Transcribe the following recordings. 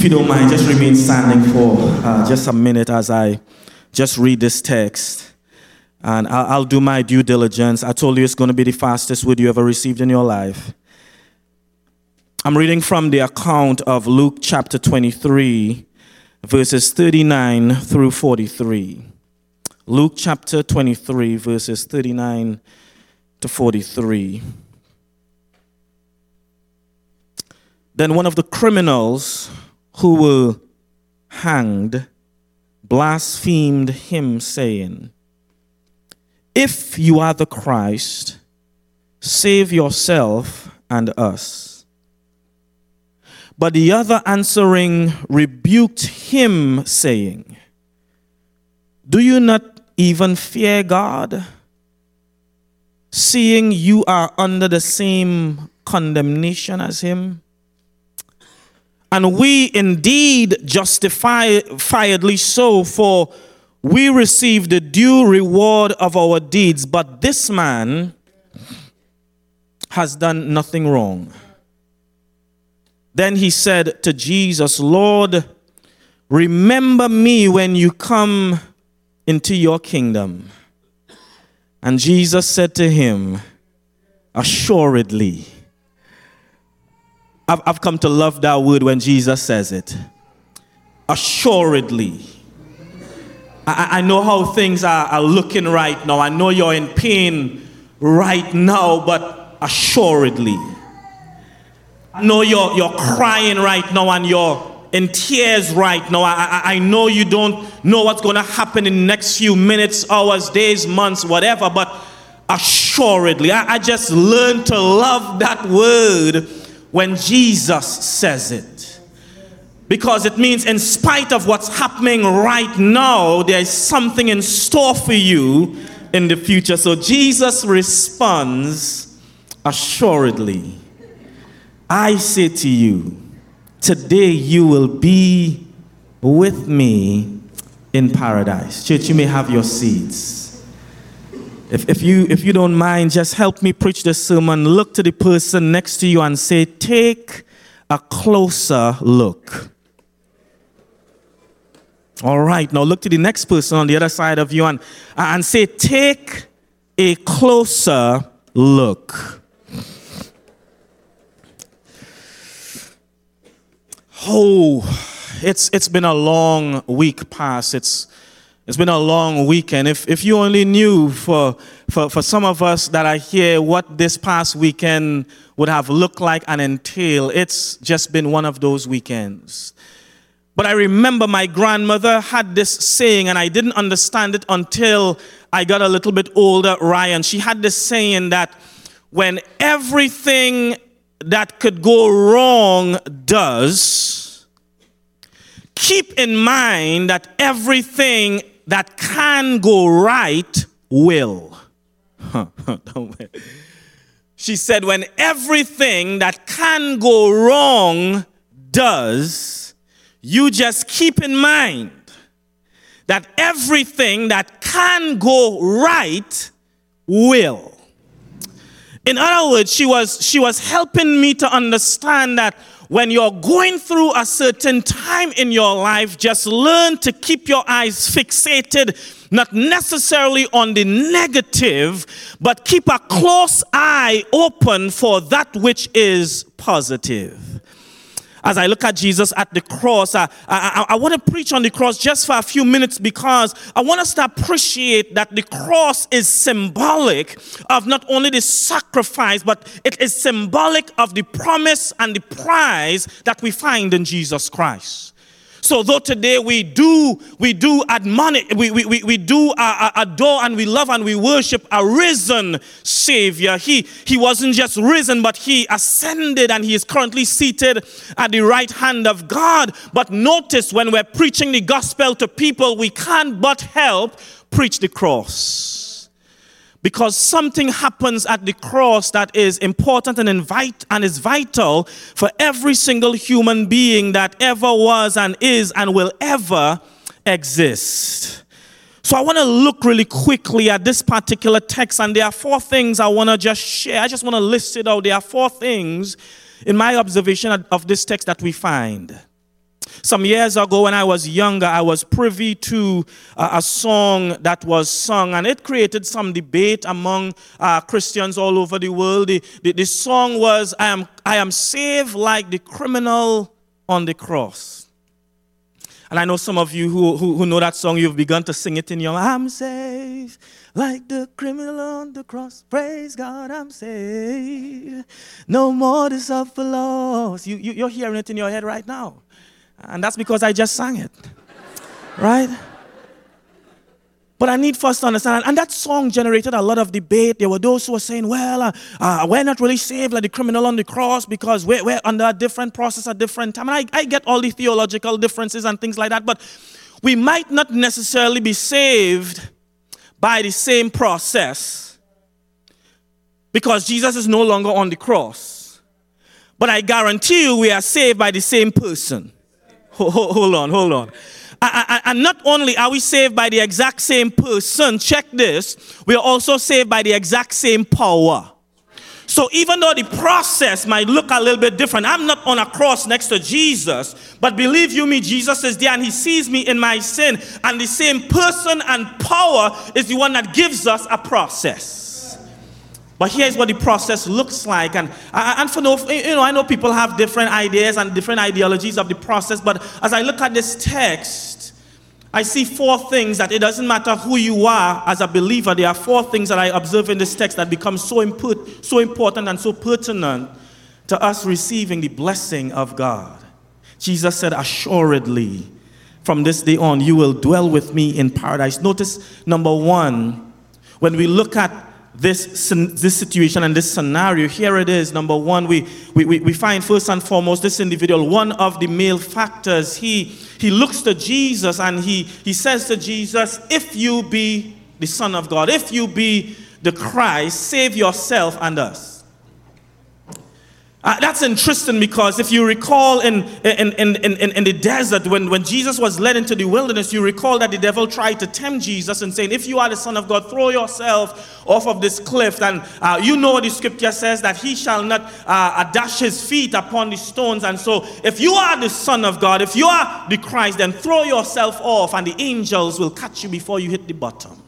If you don't mind, just remain standing for uh, just a minute as I just read this text. And I'll, I'll do my due diligence. I told you it's going to be the fastest word you ever received in your life. I'm reading from the account of Luke chapter 23, verses 39 through 43. Luke chapter 23, verses 39 to 43. Then one of the criminals who were hanged blasphemed him, saying, If you are the Christ, save yourself and us. But the other answering rebuked him, saying, Do you not even fear God, seeing you are under the same condemnation as him? And we indeed justifiedly so, for we receive the due reward of our deeds. But this man has done nothing wrong. Then he said to Jesus, Lord, remember me when you come into your kingdom. And Jesus said to him, Assuredly, I've, I've come to love that word when Jesus says it. Assuredly. I, I know how things are, are looking right now. I know you're in pain right now, but assuredly. I know you're, you're crying right now and you're in tears right now. I, I, I know you don't know what's going to happen in the next few minutes, hours, days, months, whatever, but assuredly. I, I just learned to love that word when Jesus says it. Because it means, in spite of what's happening right now, there is something in store for you in the future. So Jesus responds assuredly. I say to you, today you will be with me in paradise. Church, you may have your seats. If, if, you, if you don't mind, just help me preach the sermon. Look to the person next to you and say, Take a closer look. All right, now look to the next person on the other side of you and, and say, Take a closer look. Oh, it's, it's been a long week past. It's it's been a long weekend. If, if you only knew for, for, for some of us that are here what this past weekend would have looked like and entail, it's just been one of those weekends. But I remember my grandmother had this saying, and I didn't understand it until I got a little bit older, Ryan. She had this saying that when everything that could go wrong does, keep in mind that everything that can go right will. she said, when everything that can go wrong does, you just keep in mind that everything that can go right will. In other words, she was, she was helping me to understand that when you're going through a certain time in your life, just learn to keep your eyes fixated, not necessarily on the negative, but keep a close eye open for that which is positive as I look at Jesus at the cross, I, I, I, want to preach on the cross just for a few minutes because I want us to appreciate that the cross is symbolic of not only the sacrifice, but it is symbolic of the promise and the prize that we find in Jesus Christ. So though today we do, we do admonish, we, we, we, we do uh, uh, adore and we love and we worship a risen Savior. He, he wasn't just risen, but he ascended and he is currently seated at the right hand of God. But notice when we're preaching the gospel to people, we can't but help preach the cross because something happens at the cross that is important and invite and is vital for every single human being that ever was and is and will ever exist. So I want to look really quickly at this particular text, and there are four things I want to just share. I just want to list it out. There are four things in my observation of this text that we find. Some years ago, when I was younger, I was privy to uh, a song that was sung, and it created some debate among uh, Christians all over the world. The, the, the song was, I am, I am saved like the criminal on the cross. And I know some of you who, who, who, know that song, you've begun to sing it in your I'm saved like the criminal on the cross. Praise God, I'm saved. No more to suffer loss. You, you, you're hearing it in your head right now. And that's because I just sang it. right? But I need first to understand, and that song generated a lot of debate. There were those who were saying, well, uh, uh, we're not really saved like the criminal on the cross because we're, we're under a different process at different time. And I, I get all the theological differences and things like that, but we might not necessarily be saved by the same process because Jesus is no longer on the cross. But I guarantee you we are saved by the same person. Hold on, hold on. And not only are we saved by the exact same person, check this, we are also saved by the exact same power. So even though the process might look a little bit different, I'm not on a cross next to Jesus, but believe you me, Jesus is there and he sees me in my sin, and the same person and power is the one that gives us a process. But here's what the process looks like. And, and for no, you know, I know people have different ideas and different ideologies of the process, but as I look at this text, I see four things that it doesn't matter who you are as a believer, there are four things that I observe in this text that become so, input, so important and so pertinent to us receiving the blessing of God. Jesus said, Assuredly, from this day on, you will dwell with me in paradise. Notice number one, when we look at this, this situation and this scenario, here it is. Number one, we, we, we find first and foremost this individual, one of the malefactors. He, he looks to Jesus and he, he says to Jesus, If you be the Son of God, if you be the Christ, save yourself and us. Uh, that's interesting because if you recall in, in, in, in, in the desert, when, when Jesus was led into the wilderness, you recall that the devil tried to tempt Jesus and saying, If you are the Son of God, throw yourself off of this cliff. And uh, you know the scripture says that he shall not uh, dash his feet upon the stones. And so, if you are the Son of God, if you are the Christ, then throw yourself off, and the angels will catch you before you hit the bottom.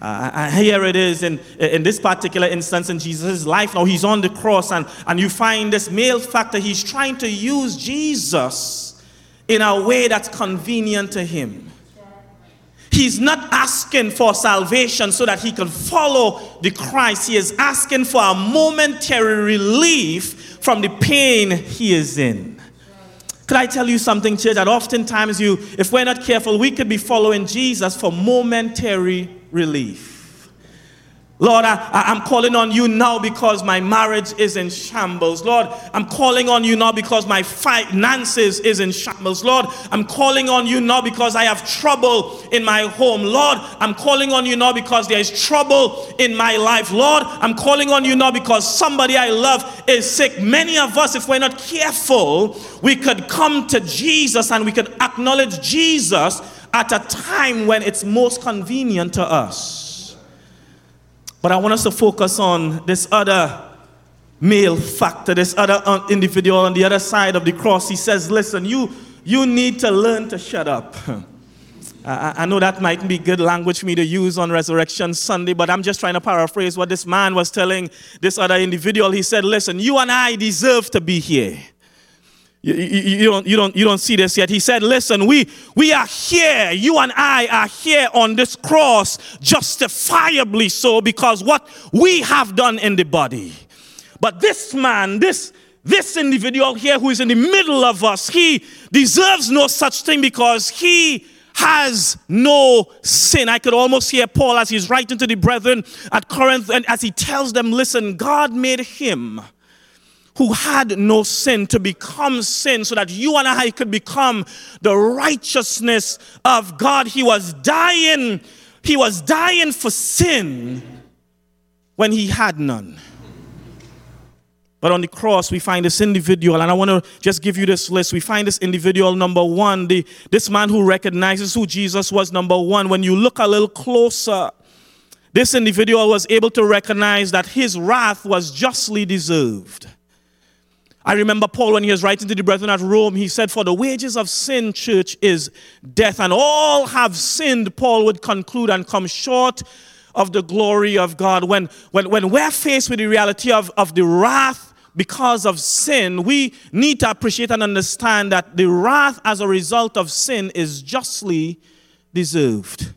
Uh, here it is in, in this particular instance in Jesus' life. Now he's on the cross, and, and you find this malefactor. He's trying to use Jesus in a way that's convenient to him. He's not asking for salvation so that he can follow the Christ. He is asking for a momentary relief from the pain he is in. Could I tell you something, church? That oftentimes you, if we're not careful, we could be following Jesus for momentary relief. Lord, I, am calling on you now because my marriage is in shambles. Lord, I'm calling on you now because my finances is in shambles. Lord, I'm calling on you now because I have trouble in my home. Lord, I'm calling on you now because there is trouble in my life. Lord, I'm calling on you now because somebody I love is sick. Many of us, if we're not careful, we could come to Jesus and we could acknowledge Jesus at a time when it's most convenient to us. But I want us to focus on this other malefactor, this other uh, individual on the other side of the cross. He says, Listen, you, you need to learn to shut up. I, I know that might be good language for me to use on Resurrection Sunday, but I'm just trying to paraphrase what this man was telling this other individual. He said, Listen, you and I deserve to be here. You, you, you, don't, you, don't, you don't see this yet. He said, Listen, we, we are here. You and I are here on this cross justifiably so because what we have done in the body. But this man, this, this individual here who is in the middle of us, he deserves no such thing because he has no sin. I could almost hear Paul as he's writing to the brethren at Corinth and as he tells them, Listen, God made him who had no sin to become sin so that you and I could become the righteousness of God. He was dying, he was dying for sin when he had none. But on the cross, we find this individual, and I want to just give you this list. We find this individual, number one, the, this man who recognizes who Jesus was, number one. When you look a little closer, this individual was able to recognize that his wrath was justly deserved. I remember Paul when he was writing to the brethren at Rome, he said, For the wages of sin, church, is death. And all have sinned, Paul would conclude, and come short of the glory of God. When, when, when we're faced with the reality of, of the wrath because of sin, we need to appreciate and understand that the wrath as a result of sin is justly deserved.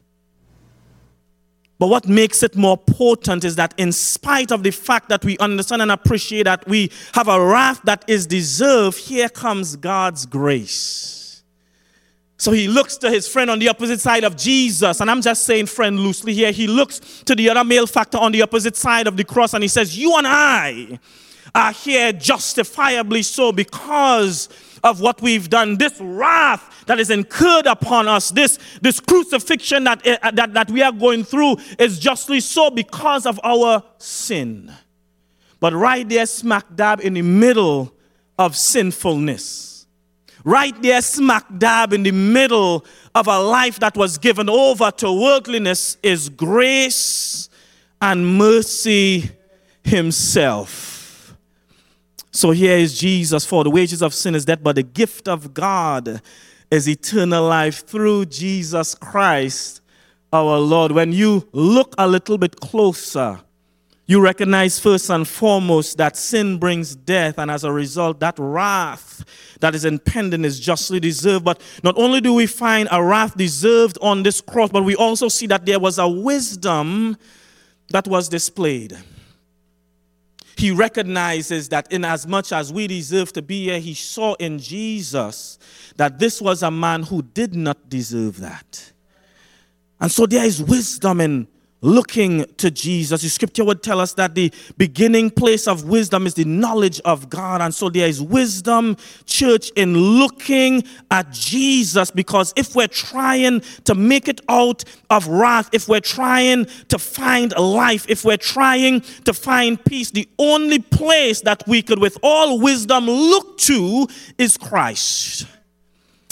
But what makes it more potent is that, in spite of the fact that we understand and appreciate that we have a wrath that is deserved, here comes God's grace. So he looks to his friend on the opposite side of Jesus, and I'm just saying friend loosely here. He looks to the other malefactor on the opposite side of the cross, and he says, You and I are here justifiably so because of what we've done. This wrath that is incurred upon us, this, this crucifixion that, uh, that, that we are going through is justly so because of our sin. But right there, smack dab in the middle of sinfulness, right there, smack dab in the middle of a life that was given over to worldliness, is grace and mercy Himself. So here is Jesus for the wages of sin is death, but the gift of God is eternal life through Jesus Christ our Lord. When you look a little bit closer, you recognize first and foremost that sin brings death, and as a result, that wrath that is impending is justly deserved. But not only do we find a wrath deserved on this cross, but we also see that there was a wisdom that was displayed he recognizes that in as much as we deserve to be here, he saw in Jesus that this was a man who did not deserve that. And so there is wisdom in looking to Jesus. The scripture would tell us that the beginning place of wisdom is the knowledge of God. And so there is wisdom, church, in looking at Jesus because if we're trying to make it out of wrath, if we're trying to find life, if we're trying to find peace, the only place that we could, with all wisdom, look to is Christ.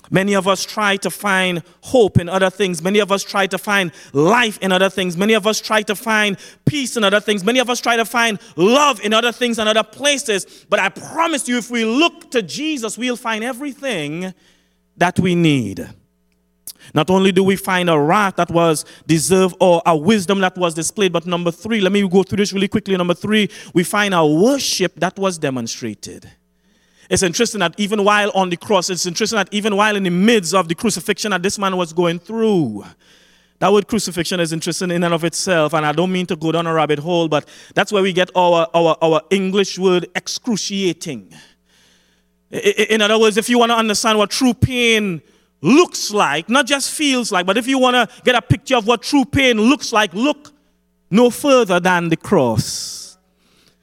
Many of us try to find hope in other things. Many of us try to find life in other things. Many of us try to find peace in other things. Many of us try to find love in other things and other places. But I promise you, if we look to Jesus, we'll find everything that we need. Not only do we find a wrath that was deserved or a wisdom that was displayed, but number three, let me go through this really quickly. Number three, we find a worship that was demonstrated. It's interesting that even while on the cross, it's interesting that even while in the midst of the crucifixion that this man was going through, that word crucifixion is interesting in and of itself, and I don't mean to go down a rabbit hole, but that's where we get our, our, our English word excruciating. In other words, if you want to understand what true pain looks like, not just feels like, but if you want to get a picture of what true pain looks like, look no further than the cross.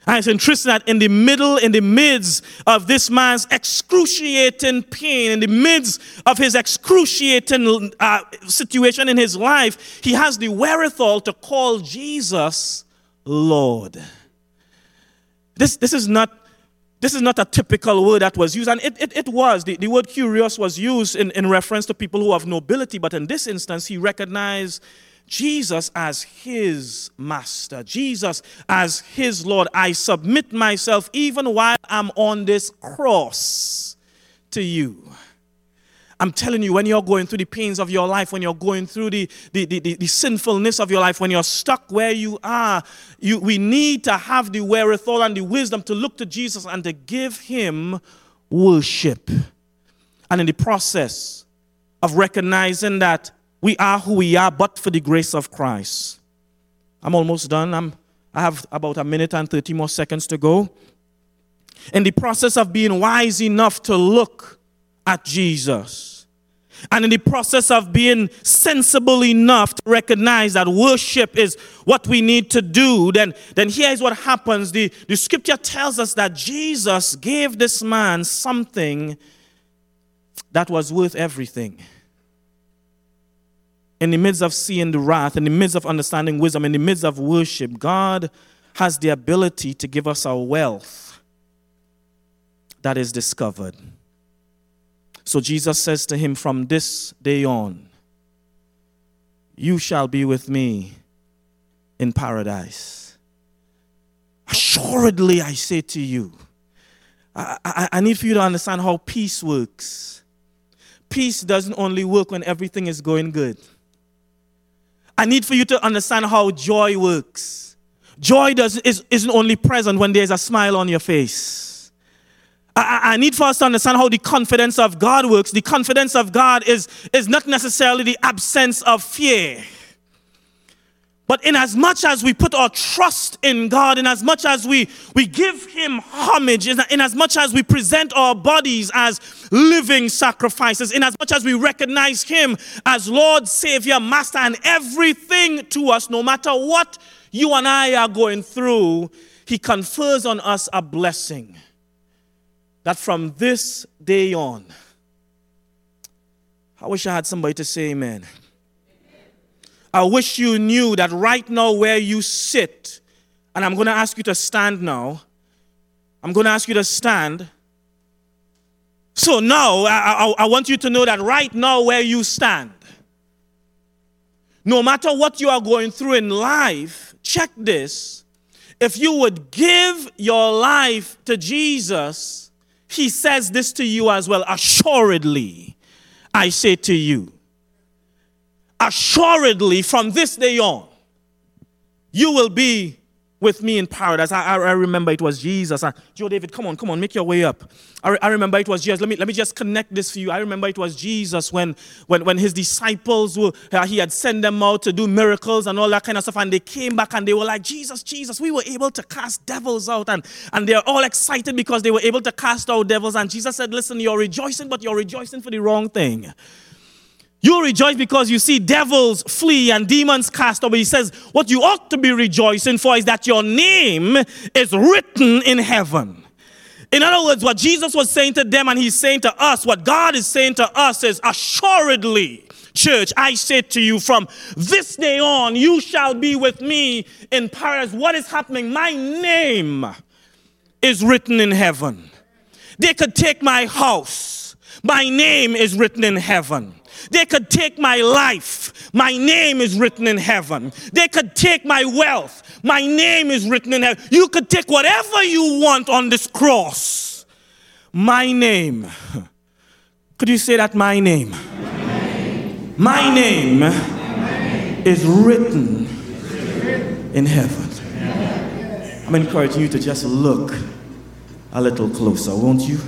And it's interesting that in the middle, in the midst of this man's excruciating pain, in the midst of his excruciating uh, situation in his life, he has the wherewithal to call Jesus Lord. This, this is not this is not a typical word that was used, and it, it, it was. The, the word kurios was used in, in reference to people who have nobility, but in this instance, he recognized Jesus as his master, Jesus as his Lord. I submit myself even while I'm on this cross to you. I'm telling you, when you're going through the pains of your life, when you're going through the, the, the, the, the sinfulness of your life, when you're stuck where you are, you, we need to have the wherewithal and the wisdom to look to Jesus and to give him worship. And in the process of recognizing that we are who we are but for the grace of Christ. I'm almost done. I'm, I have about a minute and 30 more seconds to go. In the process of being wise enough to look at Jesus, and in the process of being sensible enough to recognize that worship is what we need to do, then, then here's what happens. The, the scripture tells us that Jesus gave this man something that was worth everything in the midst of seeing the wrath, in the midst of understanding wisdom, in the midst of worship, God has the ability to give us our wealth that is discovered. So Jesus says to him, From this day on, you shall be with me in paradise. Assuredly, I say to you, I, I, I need for you to understand how peace works. Peace doesn't only work when everything is going good. I need for you to understand how joy works. Joy does, is, isn't only present when there's a smile on your face. I, I need for us to understand how the confidence of God works. The confidence of God is, is not necessarily the absence of fear. But in as much as we put our trust in God, in as much as we, we give Him homage, in, in as much as we present our bodies as living sacrifices, in as much as we recognize Him as Lord, Savior, Master, and everything to us, no matter what you and I are going through, He confers on us a blessing. That from this day on, I wish I had somebody to say amen. I wish you knew that right now, where you sit, and I'm going to ask you to stand now. I'm going to ask you to stand. So now, I, I, I, want you to know that right now, where you stand, no matter what you are going through in life, check this. If you would give your life to Jesus, he says this to you as well. Assuredly, I say to you assuredly from this day on, you will be with me in paradise. I, I, I remember it was Jesus. And Joe David, come on, come on, make your way up. I, I remember it was Jesus. Let me, let me just connect this for you. I remember it was Jesus when, when, when his disciples, were, uh, he had sent them out to do miracles and all that kind of stuff. And they came back and they were like, Jesus, Jesus, we were able to cast devils out. And, and they're all excited because they were able to cast out devils. And Jesus said, listen, you're rejoicing, but you're rejoicing for the wrong thing. You rejoice because you see devils flee and demons cast away. He says, What you ought to be rejoicing for is that your name is written in heaven. In other words, what Jesus was saying to them and he's saying to us, what God is saying to us is, Assuredly, church, I say to you, from this day on, you shall be with me in paradise. What is happening? My name is written in heaven. They could take my house. My name is written in heaven. They could take my life. My name is written in heaven. They could take my wealth. My name is written in heaven. You could take whatever you want on this cross. My name. Could you say that? My name. My name is written in heaven. I'm encouraging you to just look a little closer, won't you?